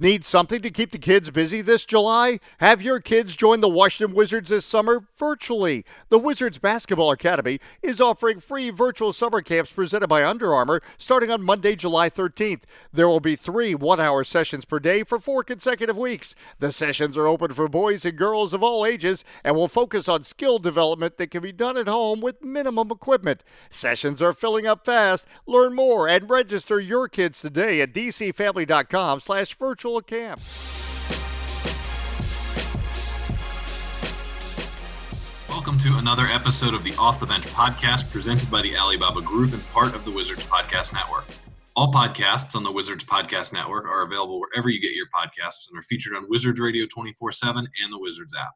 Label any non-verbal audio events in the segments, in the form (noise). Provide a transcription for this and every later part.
Need something to keep the kids busy this July? Have your kids join the Washington Wizards this summer virtually. The Wizards Basketball Academy is offering free virtual summer camps presented by Under Armour starting on Monday, July 13th. There will be three one hour sessions per day for four consecutive weeks. The sessions are open for boys and girls of all ages and will focus on skill development that can be done at home with minimum equipment. Sessions are filling up fast. Learn more and register your kids today at dcfamily.com slash virtual virtual camp. Welcome to another episode of the Off the Bench podcast presented by the Alibaba Group and part of the Wizards Podcast Network. All podcasts on the Wizards Podcast Network are available wherever you get your podcasts and are featured on Wizards Radio 24 7 and the Wizards app.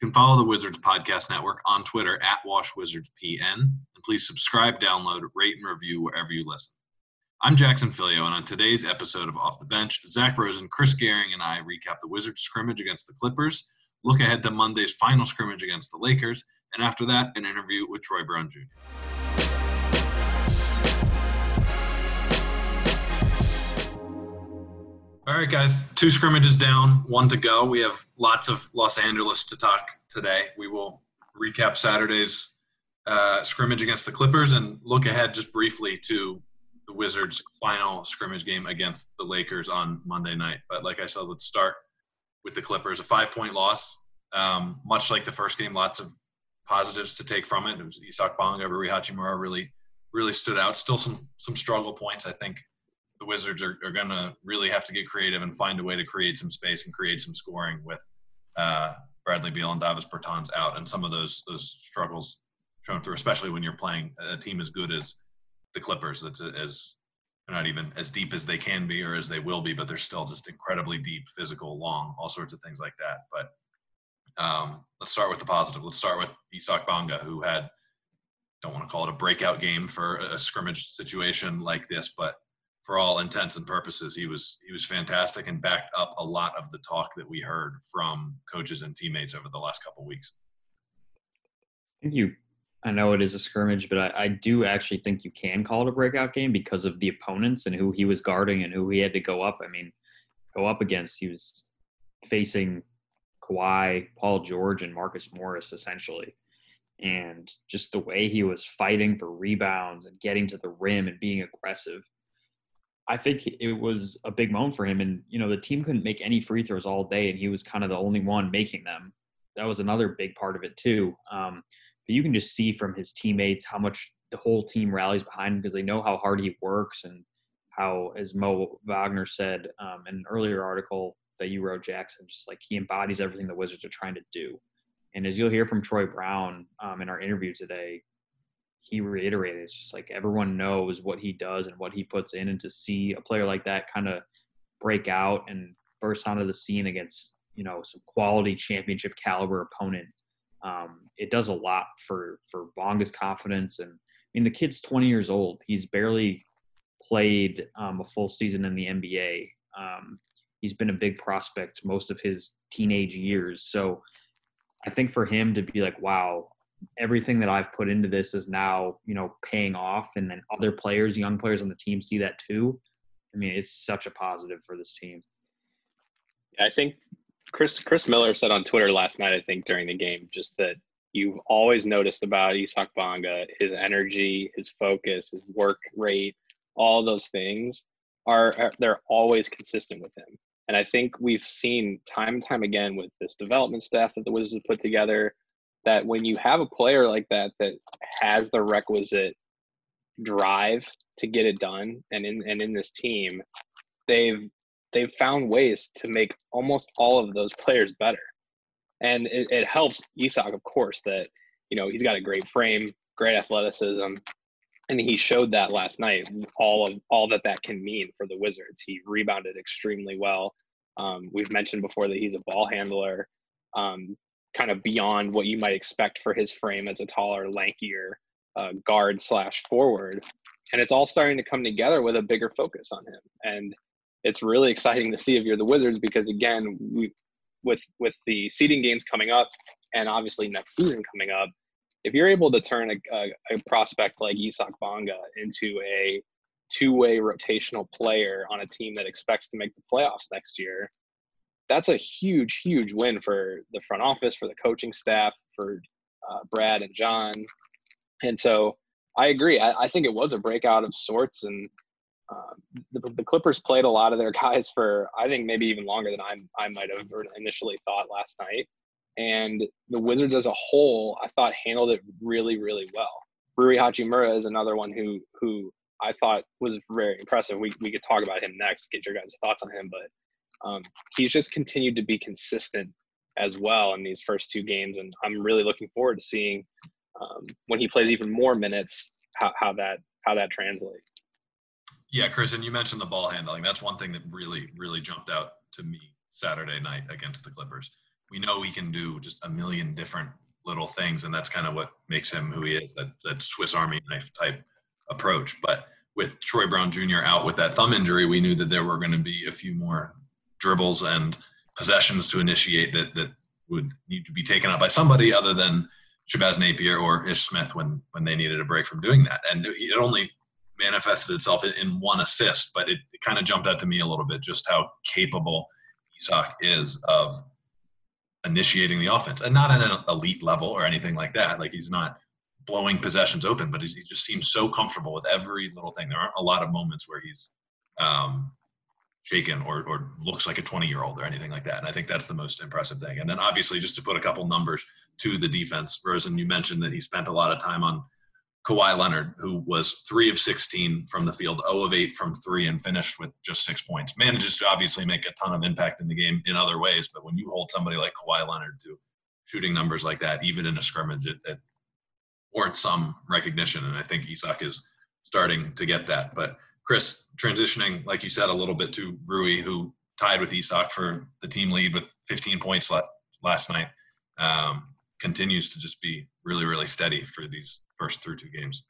You can follow the Wizards Podcast Network on Twitter at WashWizardsPN, and please subscribe, download, rate, and review wherever you listen. I'm Jackson Filyo, and on today's episode of Off the Bench, Zach Rosen, Chris Gehring, and I recap the Wizards scrimmage against the Clippers, look ahead to Monday's final scrimmage against the Lakers, and after that, an interview with Troy Brown Jr. All right, guys, two scrimmages down, one to go. We have lots of Los Angeles to talk today. We will recap Saturday's uh, scrimmage against the Clippers and look ahead just briefly to the Wizards' final scrimmage game against the Lakers on Monday night. But like I said, let's start with the Clippers. A five point loss. Um, much like the first game, lots of positives to take from it. It was Isaac Bonga, Rui Hachimura really, really stood out. Still some some struggle points. I think the Wizards are, are going to really have to get creative and find a way to create some space and create some scoring with uh, Bradley Beal and Davis Bertans out, and some of those those struggles shown through, especially when you're playing a team as good as the Clippers. That's as they're not even as deep as they can be or as they will be, but they're still just incredibly deep, physical, long, all sorts of things like that. But um, let's start with the positive. Let's start with Isaac Bonga, who had don't want to call it a breakout game for a scrimmage situation like this, but for all intents and purposes, he was he was fantastic and backed up a lot of the talk that we heard from coaches and teammates over the last couple weeks. I think you I know it is a scrimmage, but I, I, do actually think you can call it a breakout game because of the opponents and who he was guarding and who he had to go up. I mean, go up against. He was facing Kawhi, Paul George, and Marcus Morris essentially, and just the way he was fighting for rebounds and getting to the rim and being aggressive. I think it was a big moment for him. And you know, the team couldn't make any free throws all day, and he was kind of the only one making them. That was another big part of it too. Um, but you can just see from his teammates how much the whole team rallies behind him because they know how hard he works and how, as Mo Wagner said um, in an earlier article that you wrote, Jackson, just like he embodies everything the Wizards are trying to do. And as you'll hear from Troy Brown um, in our interview today, he reiterated it's just like everyone knows what he does and what he puts in, and to see a player like that kind of break out and burst onto the scene against you know some quality championship caliber opponent um, it does a lot for for Bonga's confidence. And I mean, the kid's 20 years old. He's barely played um, a full season in the NBA. Um, he's been a big prospect most of his teenage years. So I think for him to be like, wow, everything that I've put into this is now, you know, paying off. And then other players, young players on the team see that too. I mean, it's such a positive for this team. I think Chris Chris Miller said on Twitter last night, I think during the game, just that you've always noticed about Isaac Bonga, his energy, his focus, his work rate, all those things are, are they're always consistent with him. And I think we've seen time and time again with this development staff that the Wizards have put together that when you have a player like that that has the requisite drive to get it done and in and in this team, they've they've found ways to make almost all of those players better. And it, it helps Isaac, of course, that you know he's got a great frame, great athleticism, and he showed that last night. All of all that that can mean for the Wizards. He rebounded extremely well. Um, we've mentioned before that he's a ball handler, um, kind of beyond what you might expect for his frame as a taller, lankier uh, guard slash forward. And it's all starting to come together with a bigger focus on him. And it's really exciting to see if you're the Wizards because again, we with with the seeding games coming up and obviously next season coming up, if you're able to turn a, a, a prospect like Isaac Bonga into a two-way rotational player on a team that expects to make the playoffs next year, that's a huge, huge win for the front office, for the coaching staff, for uh, Brad and John. And so I agree. I, I, think it was a breakout of sorts, and uh, the, the, Clippers played a lot of their (laughs) guys for I think maybe even longer than I I might have initially thought last night. And the Wizards as a whole, I thought handled it really, really well. Rui Hachimura is another one who who I thought was very impressive. We we could talk about him next, get your guys' thoughts on him, but um, he's just continued to be consistent as well in these first two games, and I'm really looking forward to seeing um, when he plays even more minutes how, how that how that translates. Yeah, Chris, and you mentioned the ball handling. That's one thing that really really jumped out to me Saturday night against the Clippers. We know he can do just a million different little things, and that's kind of what makes him who he is. That that Swiss Army knife type approach. But with Troy Brown Jr. out with that thumb injury, we knew that there were going to be a few more dribbles and possessions to initiate that that would need to be taken up by somebody other than Shabazz Napier or Ish Smith when when they needed a break from doing that. And it only manifested itself in one assist, but it, it kind of jumped out to me a little bit just how capable Isaac is of initiating the offense, and not at an elite level or anything like that. Like he's not blowing possessions open, but he just seems so comfortable with every little thing. There aren't a lot of moments where he's um, shaken or, or looks like a 20 year old or anything like that. And I think that's the most impressive thing. And then obviously, just to put a couple numbers to the defense, Rosen, you mentioned that he spent a lot of time on Kawhi Leonard, who was three of 16 from the field, 0 of 8 from three, and finished with just six points. Manages to obviously make a ton of impact in the game in other ways, but when you hold somebody like Kawhi Leonard to shooting numbers like that, even in a scrimmage, it, it warrants some recognition. And I think Isaac is starting to get that. But Chris, transitioning, like you said, a little bit to Rui, who tied with Isaac for the team lead with 15 points last night, um, continues to just be really, really steady for these first through two games.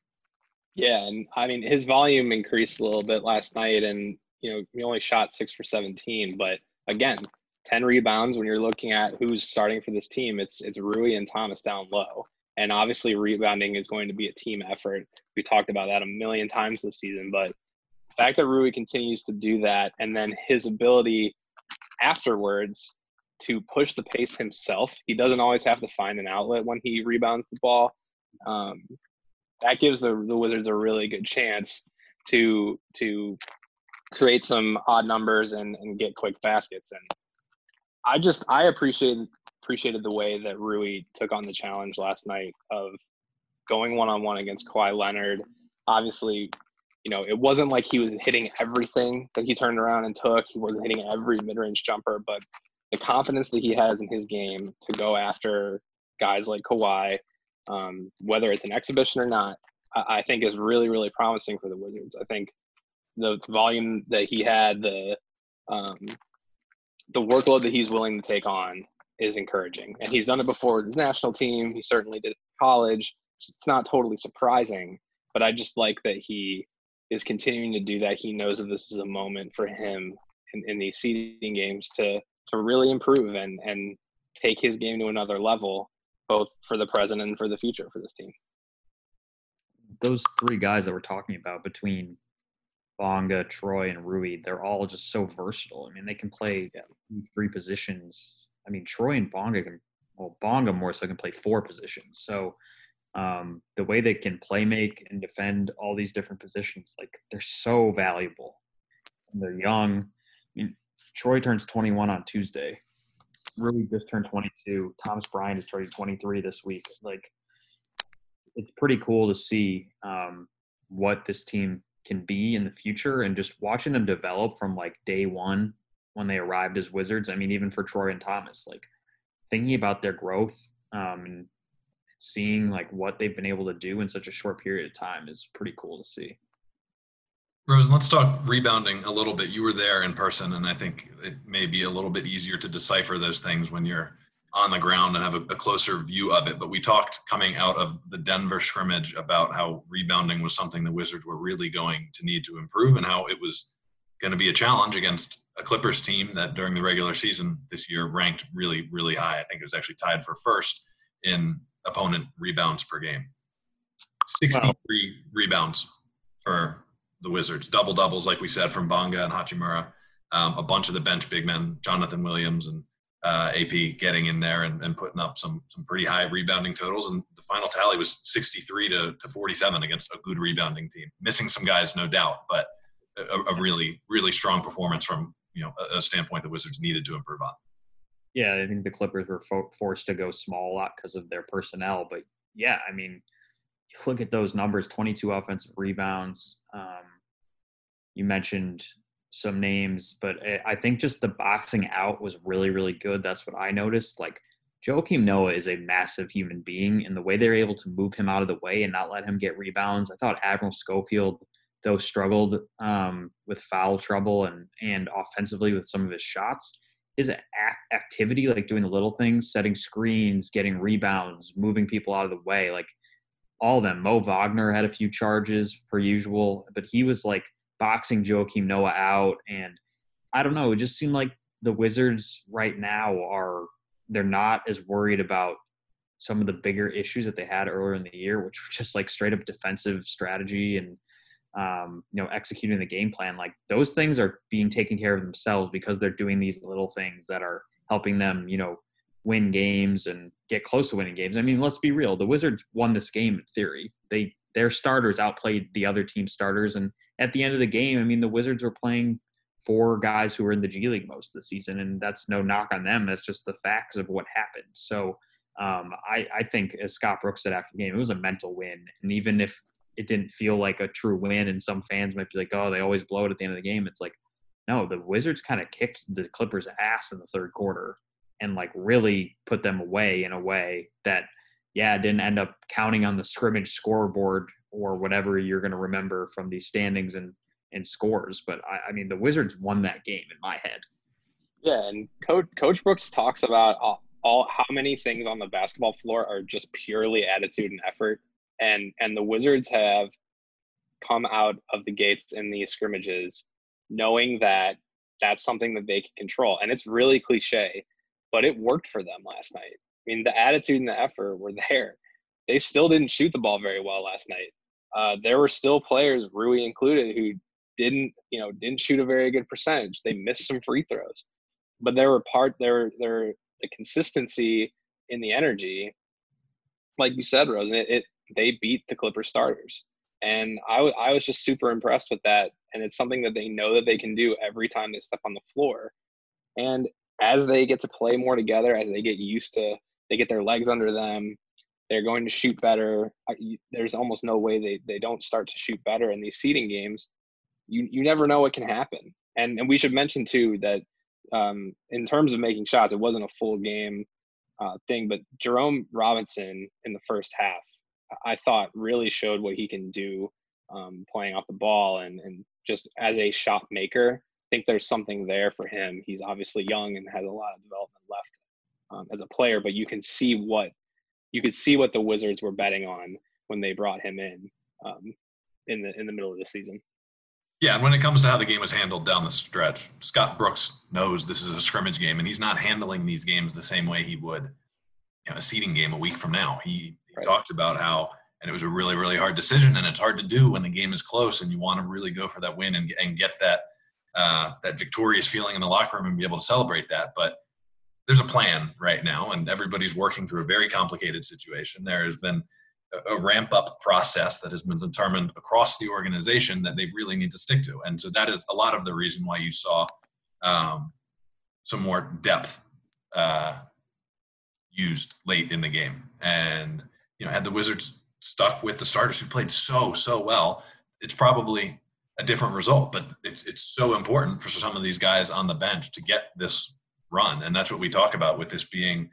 Yeah, and I mean his volume increased a little bit last night, and you know he only shot six for 17, but again, 10 rebounds. When you're looking at who's starting for this team, it's it's Rui and Thomas down low, and obviously rebounding is going to be a team effort. We talked about that a million times this season, but the fact that Rui continues to do that, and then his ability afterwards to push the pace himself. He doesn't always have to find an outlet when he rebounds the ball. Um, that gives the the Wizards a really good chance to to create some odd numbers and, and get quick baskets. And I just I appreciate appreciated the way that Rui took on the challenge last night of going one on one against Kawhi Leonard. Obviously, you know, it wasn't like he was hitting everything that he turned around and took. He wasn't hitting every mid range jumper, but the confidence that he has in his game to go after guys like Kawhi, um, whether it's an exhibition or not, I, I, think is really, really promising for the Wizards. I think the volume that he had, the um, the workload that he's willing to take on is encouraging. And he's done it before with his national team. He certainly did it in college. It's not totally surprising, but I just like that he is continuing to do that. He knows that this is a moment for him in, in these seeding games to to really improve and and take his game to another level, both for the present and for the future for this team. Those three guys that we're talking about between Bonga, Troy, and Rui, they're all just so versatile. I mean, they can play three positions. I mean, Troy and Bonga can, well, Bonga more so can play four positions. So um, the way they can play make and defend all these different positions, like they're so valuable. And they're young. I mean, Troy turns 21 on Tuesday. Rui just turned 22. Thomas Bryant is turning 23 this week. Like, it's pretty cool to see um, what this team can be in the future and just watching them develop from like day one when they arrived as Wizards. I mean, even for Troy and Thomas, like thinking about their growth um, and seeing like what they've been able to do in such a short period of time is pretty cool to see. Rose, let's talk rebounding a little bit. You were there in person, and I think it may be a little bit easier to decipher those things when you're on the ground and have a, a, closer view of it. But we talked coming out of the Denver scrimmage about how rebounding was something the Wizards were really going to need to improve and how it was going to be a challenge against a Clippers team that during the regular season this year ranked really, really high. I think it was actually tied for first in opponent rebounds per game. 63 wow. rebounds for the Wizards. Double doubles, like we said, from Bonga and Hachimura. Um, a bunch of the bench big men, Jonathan Williams and uh, AP, getting in there and, and, putting up some some pretty high rebounding totals. And the final tally was 63 to, to 47 against a good rebounding team. Missing some guys, no doubt, but a, a really really strong performance from you know a, a, standpoint the Wizards needed to improve on. Yeah, I think the Clippers were fo- forced to go small a lot because of their personnel, but yeah, I mean you look at those numbers 22 offensive rebounds. Um, you mentioned some names, but I think just the boxing out was really, really good. That's what I noticed. Like Joakim Noah is a massive human being, and the way they're able to move him out of the way and not let him get rebounds. I thought Admiral Schofield, though, struggled um, with foul trouble and and offensively with some of his shots. His activity, like doing the little things, setting screens, getting rebounds, moving people out of the way, like all of them. Mo Wagner had a few charges per usual, but he was like boxing Joakim Noah out. And I don't know, it just seemed like the Wizards right now are they're not as worried about some of the bigger issues that they had earlier in the year, which were just like straight up defensive strategy and um, you know executing the game plan. Like those things are being taken care of themselves because they're doing these little things that are helping them, you know, win games and get close to winning games. I mean, let's be real. The Wizards won this game in theory. They their starters outplayed the other team starters and at the end of the game, I mean, the Wizards were playing four guys who were in the G League most of the season and that's no knock on them. That's just the facts of what happened. So, um, I, I think as Scott Brooks said after the game, it was a mental win. And even if it didn't feel like a true win and some fans might be like, oh, they always blow it at the end of the game. It's like, no, the Wizards kind of kicked the Clippers ass in the third quarter and like really put them away in a way that yeah didn't end up counting on the scrimmage scoreboard or whatever you're going to remember from these standings and and scores but I, I, mean the wizards won that game in my head. Yeah and coach coach brooks talks about all, all how many things on the basketball floor are just purely attitude and effort and and the wizards have come out of the gates in these scrimmages knowing that that's something that they can control and it's really cliche but it worked for them last night. I mean, the attitude and the effort were (laughs) there. They still didn't shoot the ball very well last night. Uh, there were still players, Rui included, who didn't, you know, didn't shoot a very good percentage. They missed some free throws, but there were part there there the consistency in the energy, like you said, Rose. It, it they beat the Clipper starters, and I, w- I was just super impressed with that. And it's something that they know that they can do every time they step on the floor. And as they get to play more together, as they get used to, they get their legs under them, they're going to shoot better. There's almost no way they, they don't start to shoot better in these seeding games. You you never know what can happen. And and we should mention too that um, in terms of making shots, it wasn't a full game uh, thing, but Jerome Robinson in the first half, I thought really showed what he can do um, playing off the ball and and just as a shot maker think there's something there for him. He's obviously young and has a lot of development left um, as a player, but you can see what you could see what the Wizards were betting on when they brought him in um, in the in the middle of the season. Yeah, and when it comes to how the game was handled down the stretch, Scott Brooks knows this is a scrimmage game, and he's not handling these games the same way he would you know, a seeding game a week from now. He, he right. talked about how, and it was a really, really hard decision, and it's hard to do when the game is close, and you want to really go for that win and, and get that uh, that victorious feeling in the locker room and be able to celebrate that. But there's a plan right now, and everybody's working through a very complicated situation. There has been a, ramp up process that has been determined across the organization that they really need to stick to. And so that is a lot of the reason why you saw um, some more depth uh, used late in the game. And, you know, had the Wizards stuck with the starters who played so, so well, it's probably a different result. But it's it's so important for some of these guys on the bench to get this run, and that's what we talk about with this being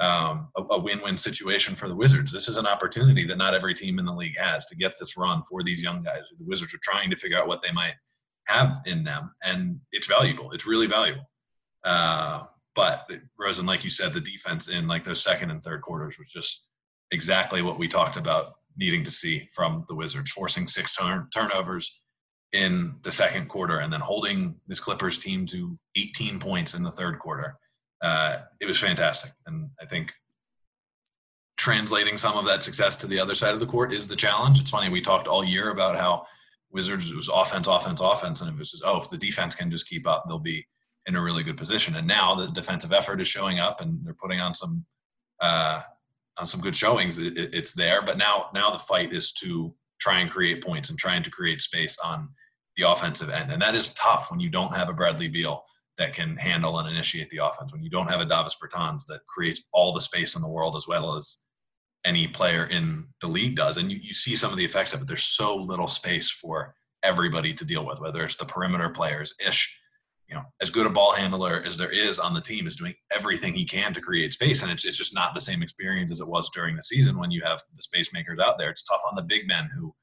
um, a, a, win-win situation for the Wizards. This is an opportunity that not every team in the league has to get this run for these young guys. The Wizards are trying to figure out what they might have in them, and it's valuable. It's really valuable. Uh, but Rosen, like you said, the defense in like those second and third quarters was just exactly what we talked about needing to see from the Wizards, forcing six turn- turnovers, in the second quarter and then holding this Clippers team to 18 points in the third quarter. Uh, it was fantastic. And I think translating some of that success to the other side of the court is the challenge. It's funny, we talked all year about how Wizards was offense, offense, offense, and it was just oh, if the defense can just keep up, they'll be in a really good position. And now the defensive effort is showing up, and they're putting on some uh, on some good showings. It, it, it's there, but now now the fight is to try and create points and trying to create space on the offensive end, and that is tough when you don't have a Bradley Beal that can handle and initiate the offense. When you don't have a Davis Bertans that creates all the space in the world as well as any player in the league does. And you, you see some of the effects of it. There's so little space for everybody to deal with, whether it's the perimeter players. Ish, you know, as good a ball handler as there is on the team, is doing everything he can to create space. And it's, it's just not the same experience as it was during the season when you have the space makers out there. It's tough on the big men who,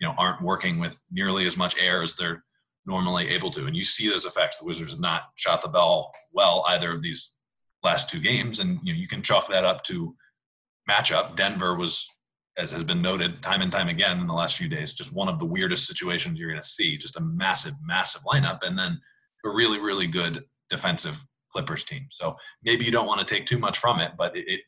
you know, aren't working with nearly as much air as they're normally able to. And you see those effects. The Wizards have not shot the ball well either of these last two games. And, you know, you can chalk that up to matchup. Denver was, as has been noted time and time again in the last few days, just one of the weirdest situations you're going to see. Just a massive, massive lineup, and then a really, really good defensive Clippers team. So maybe you don't want to take too much from it, but it, it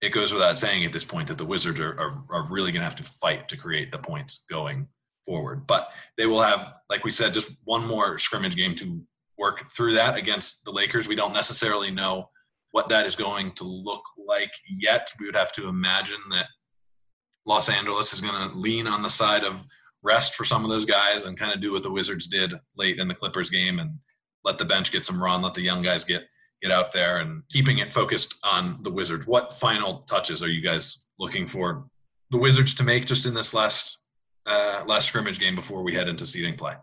it goes without saying at this point that the Wizards are, are, are really going to have to fight to create the points going forward. But they will have, like we said, just one more scrimmage game to work through that against the Lakers. We don't necessarily know what that is going to look like yet. We would have to imagine that Los Angeles is going to lean on the side of rest for some of those guys and kind of do what the Wizards did late in the Clippers game and let the bench get some run, let the young guys get get out there and keeping it focused on the Wizards. What final touches are you guys looking for the Wizards to make just in this last uh, last scrimmage game before we head into seeding play? I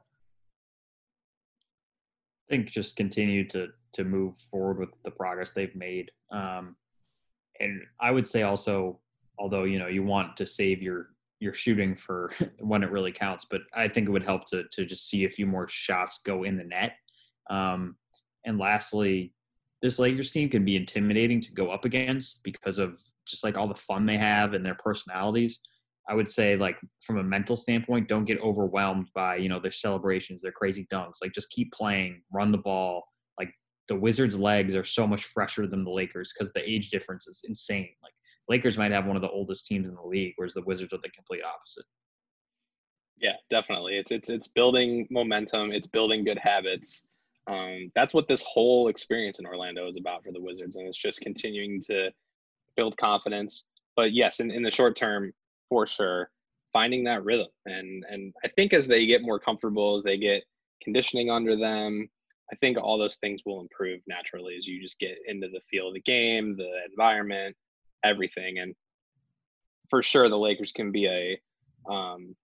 think just continue to to move forward with the progress they've made. Um, and I would say also, although you know you want to save your your shooting for (laughs) when it really counts, but I think it would help to to just see a few more shots go in the net. Um, and lastly, this Lakers team can be intimidating to go up against because of just like all the fun they have and their personalities. I would say like from a mental standpoint, don't get overwhelmed by you know their celebrations, their crazy dunks. Like just keep playing, run the ball, Like the Wizards' legs are so much fresher than the Lakers because the age difference is insane. Like Lakers might have one of the oldest teams in the league, whereas the Wizards are the complete opposite. Yeah, definitely. It's it's it's building momentum. It's building good habits. Um, that's what this whole experience in Orlando is about for the Wizards, and it's just continuing to build confidence. But yes, in, in the short term, for sure, finding that rhythm. And and I think as they get more comfortable, as they get conditioning under them, I think all those things will improve naturally as you just get into the feel of the game, the environment, everything. And for sure, the Lakers can be a um,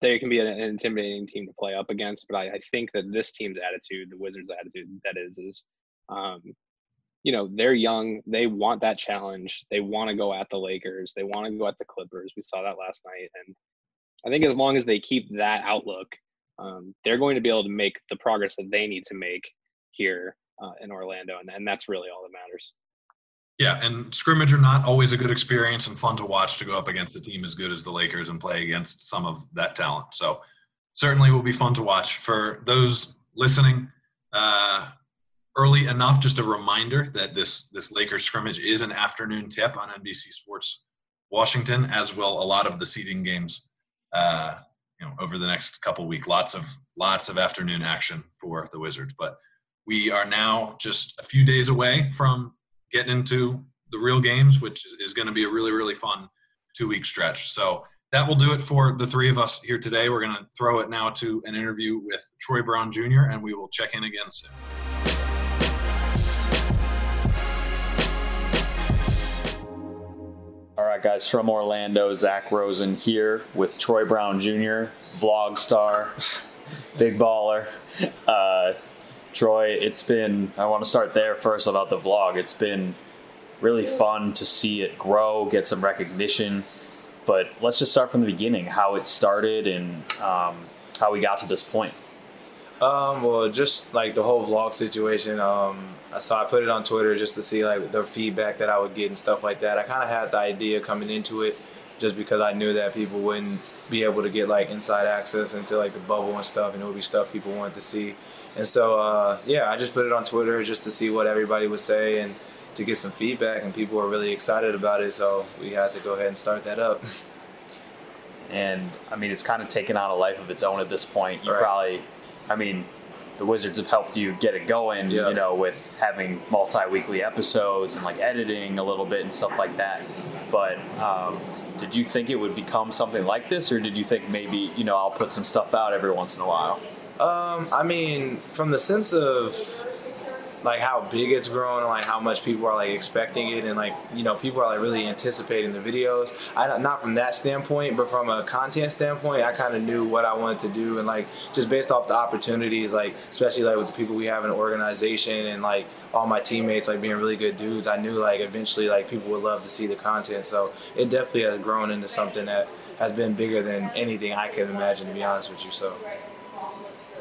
they can be an, intimidating team to play up against. But I, I, think that this team's attitude, the Wizards' attitude, that is, is um, you know they're young. They want that challenge. They want to go at the Lakers. They want to go at the Clippers. We saw that last night, and I think as long as they keep that outlook um, they're going to be able to make the progress that they need to make here uh, in Orlando, and, and that's really all that matters. Yeah, and scrimmage are not always a good experience and fun to watch to go up against a team as good as the Lakers and play against some of that talent. So certainly will be fun to watch. For those listening, uh, early enough, just a reminder that this this Lakers scrimmage is an afternoon tip on NBC Sports Washington, as will a lot of the seeding games uh, you know over the next couple week lots of lots of afternoon action for the wizards but we are now just a few days away from getting into the real games which is going to be a really really fun two week stretch so that will do it for the three of us here today we're going to throw it now to an interview with troy brown jr and we will check in again soon right, guys, from Orlando, Zach Rosen here with Troy Brown Jr., vlog star, (laughs) big baller. Uh, Troy, it's been, I want to start there first about the vlog. It's been really fun to see it grow, get some recognition. But let's just start from the beginning how it started and um, how we got to this point. Um, well, just like the whole vlog situation, um, so I put it on Twitter just to see like the feedback that I would get and stuff like that. I kind of had the idea coming into it just because I knew that people wouldn't be able to get like inside access into like the bubble and stuff, and it would be stuff people wanted to see. And so, uh, yeah, I just put it on Twitter just to see what everybody would say and to get some feedback, and people were really excited about it. So we had to go ahead and start that up. (laughs) and I mean it's kind of taken on a life of its own at this point. You Right. probably, I mean, the Wizards have helped you get it going, Yeah. you know, with having multi-weekly episodes and like editing a little bit and stuff like that. But um, did you think it would become something like this, or did you think maybe you know I'll put some stuff out every once in a while? Um, I mean, from the sense of like how big it's grown and like how much people are like expecting it and like you know people are like really anticipating the videos. I don't not from that standpoint but from a content standpoint i kind of knew what i wanted to do and like just based off the opportunities like especially like with the people we have in the organization and like all my teammates like being really good dudes i knew like eventually like people would love to see the content. So it definitely has grown into something that has been bigger than anything i could imagine to be honest with you. So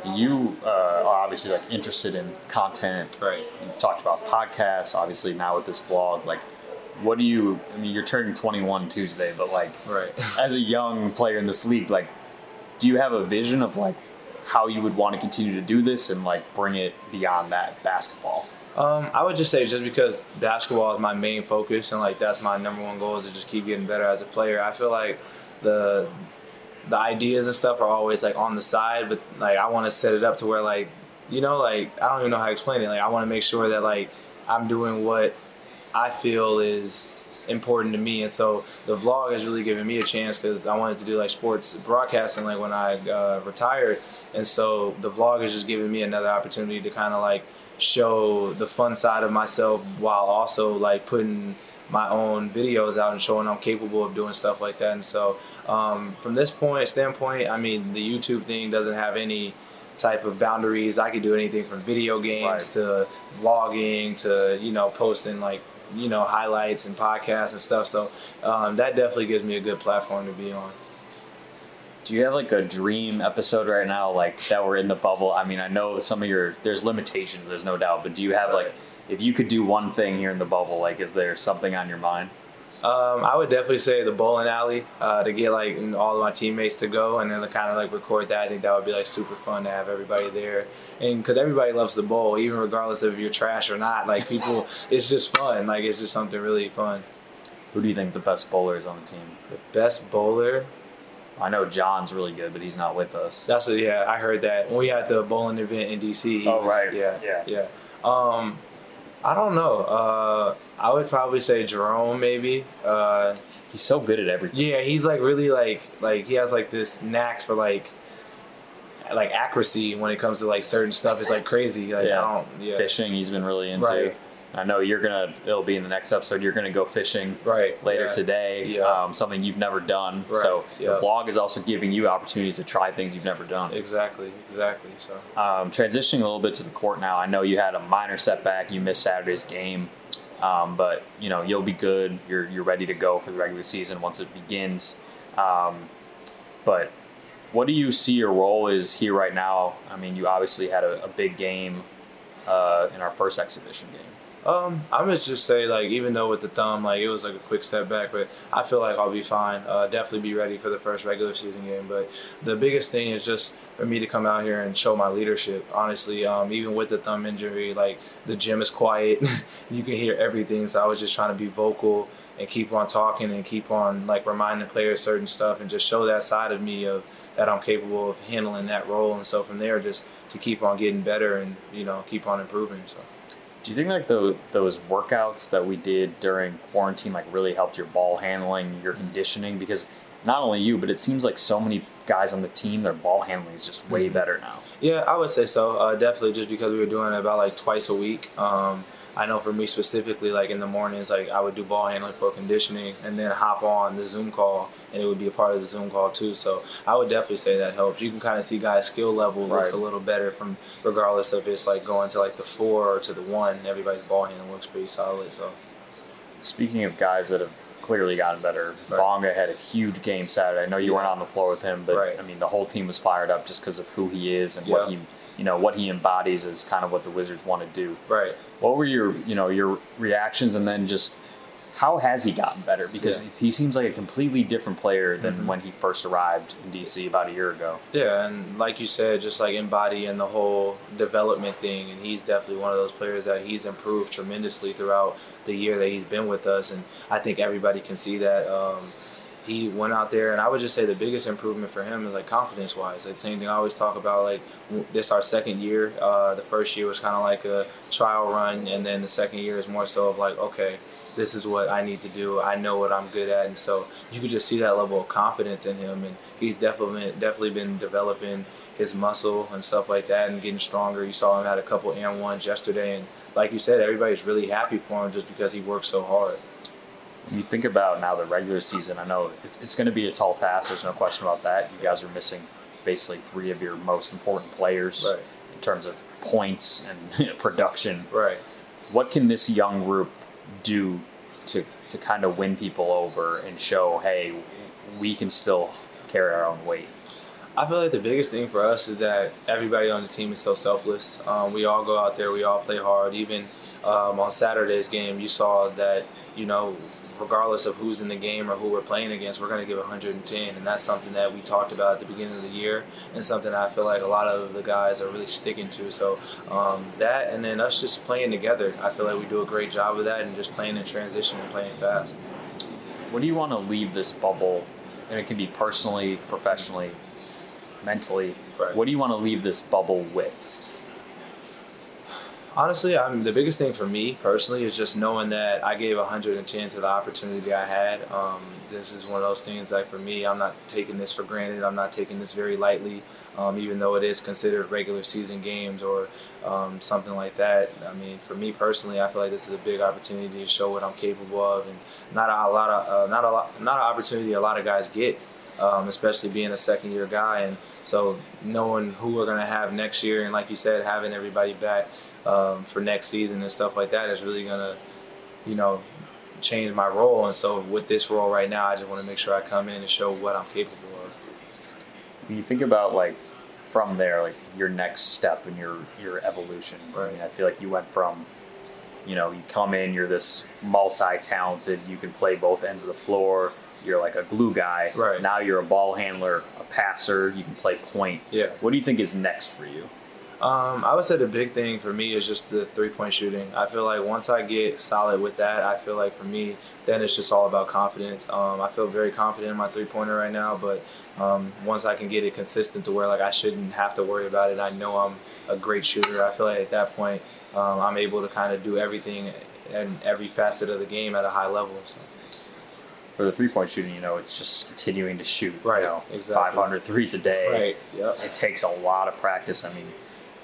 You uh, are obviously like interested in content, Right. You've talked about podcasts, obviously now with this vlog. Like, what do you? I mean, you're turning 21 Tuesday, but like, right (laughs) as a young player in this league, like, do you have a vision of like how you would want to continue to do this and like bring it beyond that basketball? Um, I would just say just because basketball is my main focus and like that's my number one goal is to just keep getting better as a player. I feel like the the ideas and stuff are always like on the side, but like I want to set it up to where like you know like I don't even know how to explain it. Like I want to make sure that like I'm doing what I feel is important to me, and so the vlog has really given me a chance because I wanted to do like sports broadcasting like when I uh, retired, and so the vlog is just giving me another opportunity to kind of like show the fun side of myself while also like putting my own videos out and showing I'm capable of doing stuff like that. And so, um, from this point standpoint, I mean, the YouTube thing doesn't have any type of boundaries. I could do anything from video games Right. to vlogging to you know posting like you know highlights and podcasts and stuff. So um, that definitely gives me a good platform to be on. Do you have like a dream episode right now, like that we're in the bubble? I mean, I know some of your there's limitations, there's no doubt, but do you have like if you could do one thing here in the bubble, like is there something on your mind? Um, I would definitely say the bowling alley uh, to get like all of my teammates to go and then to kind of like record that. I think that would be like super fun to have everybody there, and because everybody loves the bowl, even regardless of if you're trash or not. Like people, (laughs) it's just fun. Like it's just something really fun. Who do you think the best bowler is on the team? The best bowler. I know John's really good, but he's not with us. That's a, yeah. I heard that when we had the bowling event in DC. he Oh, was- right. Yeah, Yeah. yeah. Um, I don't know. Uh, I would probably say Jerome maybe. Uh, He's so good at everything. Yeah, he's like really like like he has like this knack for like like accuracy when it comes to like certain stuff. It's like crazy. Like Yeah. I don't yeah. Fishing, he's been really into. Right. I know you're gonna. It'll be in the next episode. You're gonna go fishing Right. later yeah. today. Yeah. Um, something you've never done. Right, So yeah. the vlog is also giving you opportunities to try things you've never done. Exactly. Exactly. So Um, transitioning a little bit to the court now. I know you had a minor setback. You missed Saturday's game, um, but you know you'll be good. You're you're ready to go for the regular season once it begins. Um, but what do you see your role is here right now? I mean, you obviously had a, a big game uh, in our first exhibition game. Um, I'm gonna just say like even though with the thumb like it was like a quick setback, but I feel like I'll be fine. Uh, definitely be ready for the first regular season game. But the biggest thing is just for me to come out here and show my leadership. Honestly, um, even with the thumb injury, like the gym is quiet, (laughs) you can hear everything. So I was just trying to be vocal and keep on talking and keep on like reminding players certain stuff and just show that side of me of that I'm capable of handling that role. And so from there, just to keep on getting better and you know keep on improving. So. Do you think like those those workouts that we did during quarantine like really helped your ball handling, your conditioning? Because not only you, but it seems like so many guys on the team, their ball handling is just way better now. Yeah, I would say so. Uh, definitely, just because we were doing it about like twice a week. Um, I know for me specifically, like in the mornings, like I would do ball handling for conditioning, and then hop on the Zoom call, and it would be a part of the Zoom call too. So I would definitely say that helps. You can kind of see guys' skill level looks Right. a little better from regardless if it's like going to like the four or to the one. Everybody's ball handling looks pretty solid. So Speaking of guys that have clearly gotten better, Right. Bonga had a huge game Saturday. I know you weren't on the floor with him, but Right. I mean the whole team was fired up just because of who he is and what he you know what he embodies is kind of what the Wizards want to do. right. What were your you know your reactions and then just how has he gotten better? Because Yeah. he seems like a completely different player than Mhm. when he first arrived in DC about a year ago. Yeah, and like you said, just like embodying the whole development thing, and he's definitely one of those players that he's improved tremendously throughout the year that he's been with us, and I think everybody can see that. Um, he went out there, and I would just say the biggest improvement for him is like confidence wise. Like same thing I always talk about. Like this our second year. Uh, the first year was kind of like a trial run, and then the second year is more so of like okay, this is what I need to do. I know what I'm good at, and so you could just see that level of confidence in him, and he's definitely definitely been developing his muscle and stuff like that, and getting stronger. You saw him had a couple and ones yesterday, and like you said, everybody's really happy for him just because he works so hard. When you think about now the regular season, I know it's, it's going to be a tall task. There's no question about that. You guys are missing basically three of your most important players Right. in terms of points and (laughs) production. Right. What can this young group do to to kind of win people over and show, hey, we can still carry our own weight? I feel like the biggest thing for us is that everybody on the team is so selfless. Um, we all go out there, we all play hard. Even um, on Saturday's game, you saw that you know, regardless of who's in the game or who we're playing against, we're going to give 110, and that's something that we talked about at the beginning of the year, and something I feel like a lot of the guys are really sticking to. So um, that, and then us just playing together, I feel like we do a great job of that, and just playing in transition and playing fast. What do you want to leave this bubble? And it can be personally, professionally, mentally. Right. What do you want to leave this bubble with? Honestly, I'm the biggest thing for me personally is just knowing that I gave 110 to the opportunity I had. Um, this is one of those things like for me, I'm not taking this for granted. I'm not taking this very lightly, um, even though it is considered regular season games or um, something like that. I mean, for me personally, I feel like this is a big opportunity to show what I'm capable of, and not a, lot of uh, not a lot, not an opportunity a lot of guys get um, especially being a second year guy. And so knowing who we're going to have next year, and like you said, having everybody back um, for next season and stuff like that is really going to, you know, change my role. And so with this role right now, I just want to make sure I come in and show what I'm capable of. When you think about like from there, like your next step in your your evolution. I mean, I feel like you went from, you know, you come in, you're this multi-talented, you can play both ends of the floor. You're like a glue guy. Right. Now you're a ball handler, a passer. You can play point. Yeah. What do you think is next for you? Um, I would say the big thing for me is just the three point shooting. I feel like once I get solid with that, I feel like for me, then it's just all about confidence. Um, I feel very confident in my three pointer right now, but um, once I can get it consistent to where like I shouldn't have to worry about it, I know I'm a great shooter. I feel like at that point, um, I'm able to kind of do everything and every facet of the game at a high level. So. For the three-point shooting, you know, it's just continuing to shoot. Right, You know, exactly. 500 threes a day. Right. Yep. it takes a lot of practice. I mean,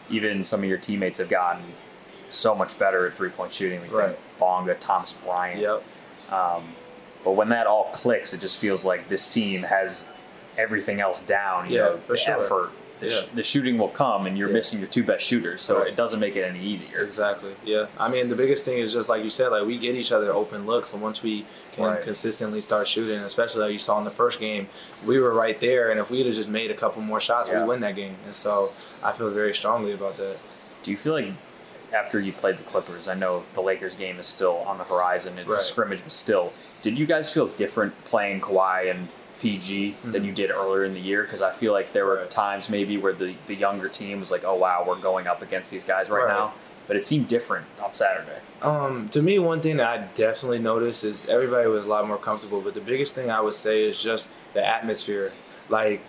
even some of your teammates have gotten so much better at three point shooting. We Right. think Bonga, Thomas Bryant. Yep. Um, but when that all clicks, it just feels like this team has everything else down. You Yeah, know, for the sure. effort, the, sh- the shooting will come, and you're Yeah. missing your two best shooters, so Right. it doesn't make it any easier. Exactly. Yeah. I mean, the biggest thing is just like you said, like we get each other open looks, and once we can Right. consistently start shooting, especially like you saw in the first game, we were right there, and if we'd have just made a couple more shots, Yeah. we win that game. And so I feel very strongly about that. Do you feel like after you played the Clippers, I know the Lakers game is still on the horizon, it's a scrimmage, but still, did you guys feel different playing Kawhi and PG than Mhm. you did earlier in the year? Because I feel like there were Right. times maybe where the, the younger team was like, oh wow, we're going up against these guys right, Right. now. But it seemed different on Saturday. Um, to me, one thing that I definitely noticed is everybody was a lot more comfortable. But the biggest thing I would say is just the atmosphere. Like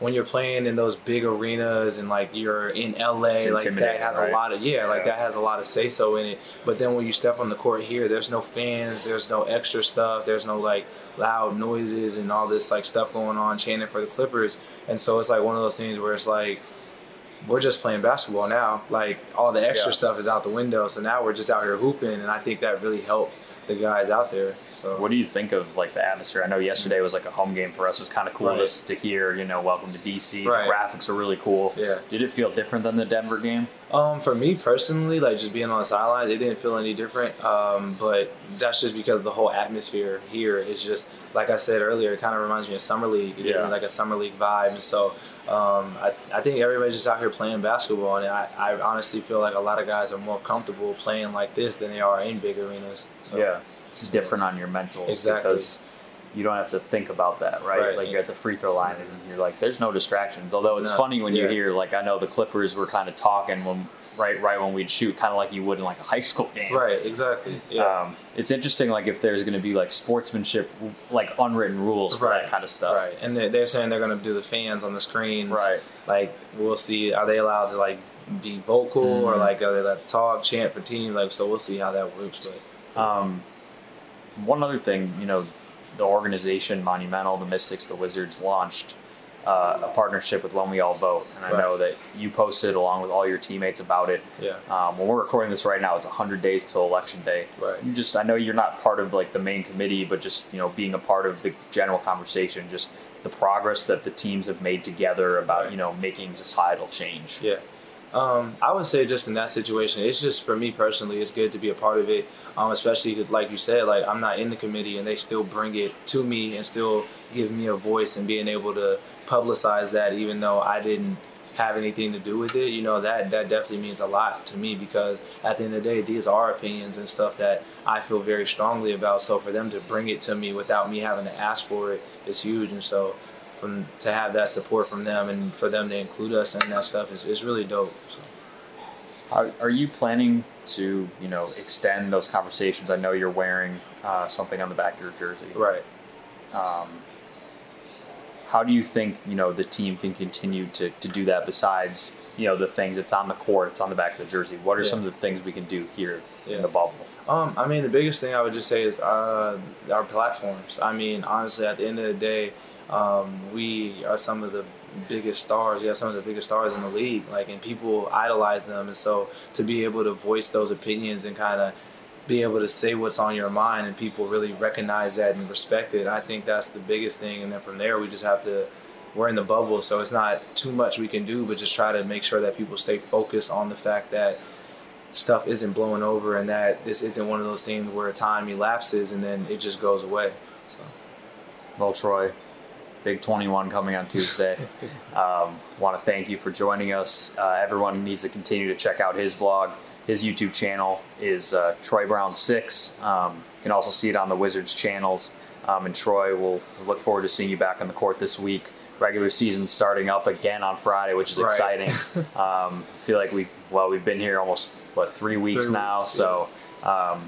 when you're playing in those big arenas and like you're in LA, like that has right? a lot of yeah, like that has a lot of say so in it. But then when you step on the court here, there's no fans, there's no extra stuff, there's no like loud noises and all this like stuff going on chanting for the Clippers. And so it's like one of those things where it's like we're just playing basketball now. Like all the extra Yeah. stuff is out the window. So now we're just out here hooping, and I think that really helped the guys out there. So What do you think of like the atmosphere? I know yesterday was like a home game for us. It was kind of cool Right. to, to hear, you know, welcome to DC. Right. The graphics were really cool. Yeah. Did it feel different than the Denver game? Um, for me personally, like just being on the sidelines, it didn't feel any different. Um, but that's just because the whole atmosphere here is just like I said earlier. It kind of reminds me of summer league. It Yeah. like a summer league vibe. And so um, I, I think everybody's just out here playing basketball, and I, I honestly feel like a lot of guys are more comfortable playing like this than they are in big arenas. So, Yeah, it's different on your mental Exactly. because you don't have to think about that, right? Right. Like you're at the free throw line and you're like, there's no distractions. Although it's No, funny when you hear, like, I know the Clippers were kind of talking when right right when we'd shoot, kind of like you would in like a high school game. Right, exactly. Yeah. Um, it's interesting, like if there's going to be like sportsmanship, like unwritten rules for that kind of stuff. Right, and they're, they're saying they're going to do the fans on the screens. Right. Like we'll see. Are they allowed to like be vocal or Mhm. like are they allowed to talk, chant for team? Like so, we'll see how that works. But Um, one other thing, you know, the organization Monumental, the Mystics, the Wizards launched uh, a partnership with When We All Vote, and I Right. know that you posted along with all your teammates about it. yeah, Um, when we're recording this right now, it's 100 days till election day. right. You just, I know you're not part of like the main committee, but just you know, being a part of the general conversation, just the progress that the teams have made together about you know making societal change. Yeah. Um, I would say just in that situation, it's just for me personally, it's good to be a part of it. Um, especially like you said, like I'm not in the committee and they still bring it to me and still give me a voice and being able to publicize that even though I didn't have anything to do with it, you know, that that definitely means a lot to me because at the end of the day, these are opinions and stuff that I feel very strongly about. So for them to bring it to me without me having to ask for it is huge. And so from to have that support from them and for them to include us in that stuff is, is really dope. So. Are, are you planning to, you know, extend those conversations? I know you're wearing uh, something on the back of your jersey. Right. Um, how do you think, you know, the team can continue to, to do that besides, you know, the things it's on the court, it's on the back of the jersey? What are Yeah. some of the things we can do here Yeah. in the bubble? Um, I mean, the biggest thing I would just say is uh, our platforms. I mean, honestly, at the end of the day, um, we are some of the biggest stars. We have some of the biggest stars in the league. Like, and people idolize them, and so to be able to voice those opinions and kind of be able to say what's on your mind, and people really recognize that and respect it. I think that's the biggest thing. And then from there, we just have to. We're in the bubble, so it's not too much we can do, but just try to make sure that people stay focused on the fact that stuff isn't blowing over and that this isn't one of those things where time elapses and then it just goes away. So Well, Troy, Big 21 coming on Tuesday. (laughs) um, Want to thank you for joining us. Uh, everyone needs to continue to check out his blog. His YouTube channel is uh, Troy Brown Six. Um, you can also see it on the Wizards channels. Um, and Troy, we'll look forward to seeing you back on the court this week. Regular season starting up again on Friday, which is Right. exciting. (laughs) um, I feel like we well we've been here almost what three weeks Three now, weeks, so um,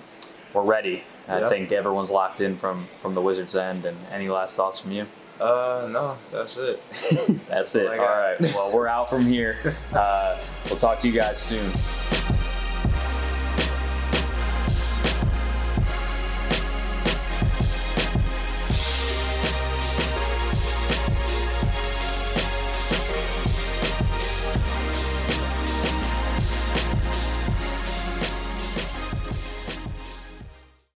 we're ready. I Yep. think everyone's locked in from from the Wizards end. And any last thoughts from you? Uh no, that's it. (laughs) That's it. All right. Well, we're out from here. Uh, we'll talk to you guys soon.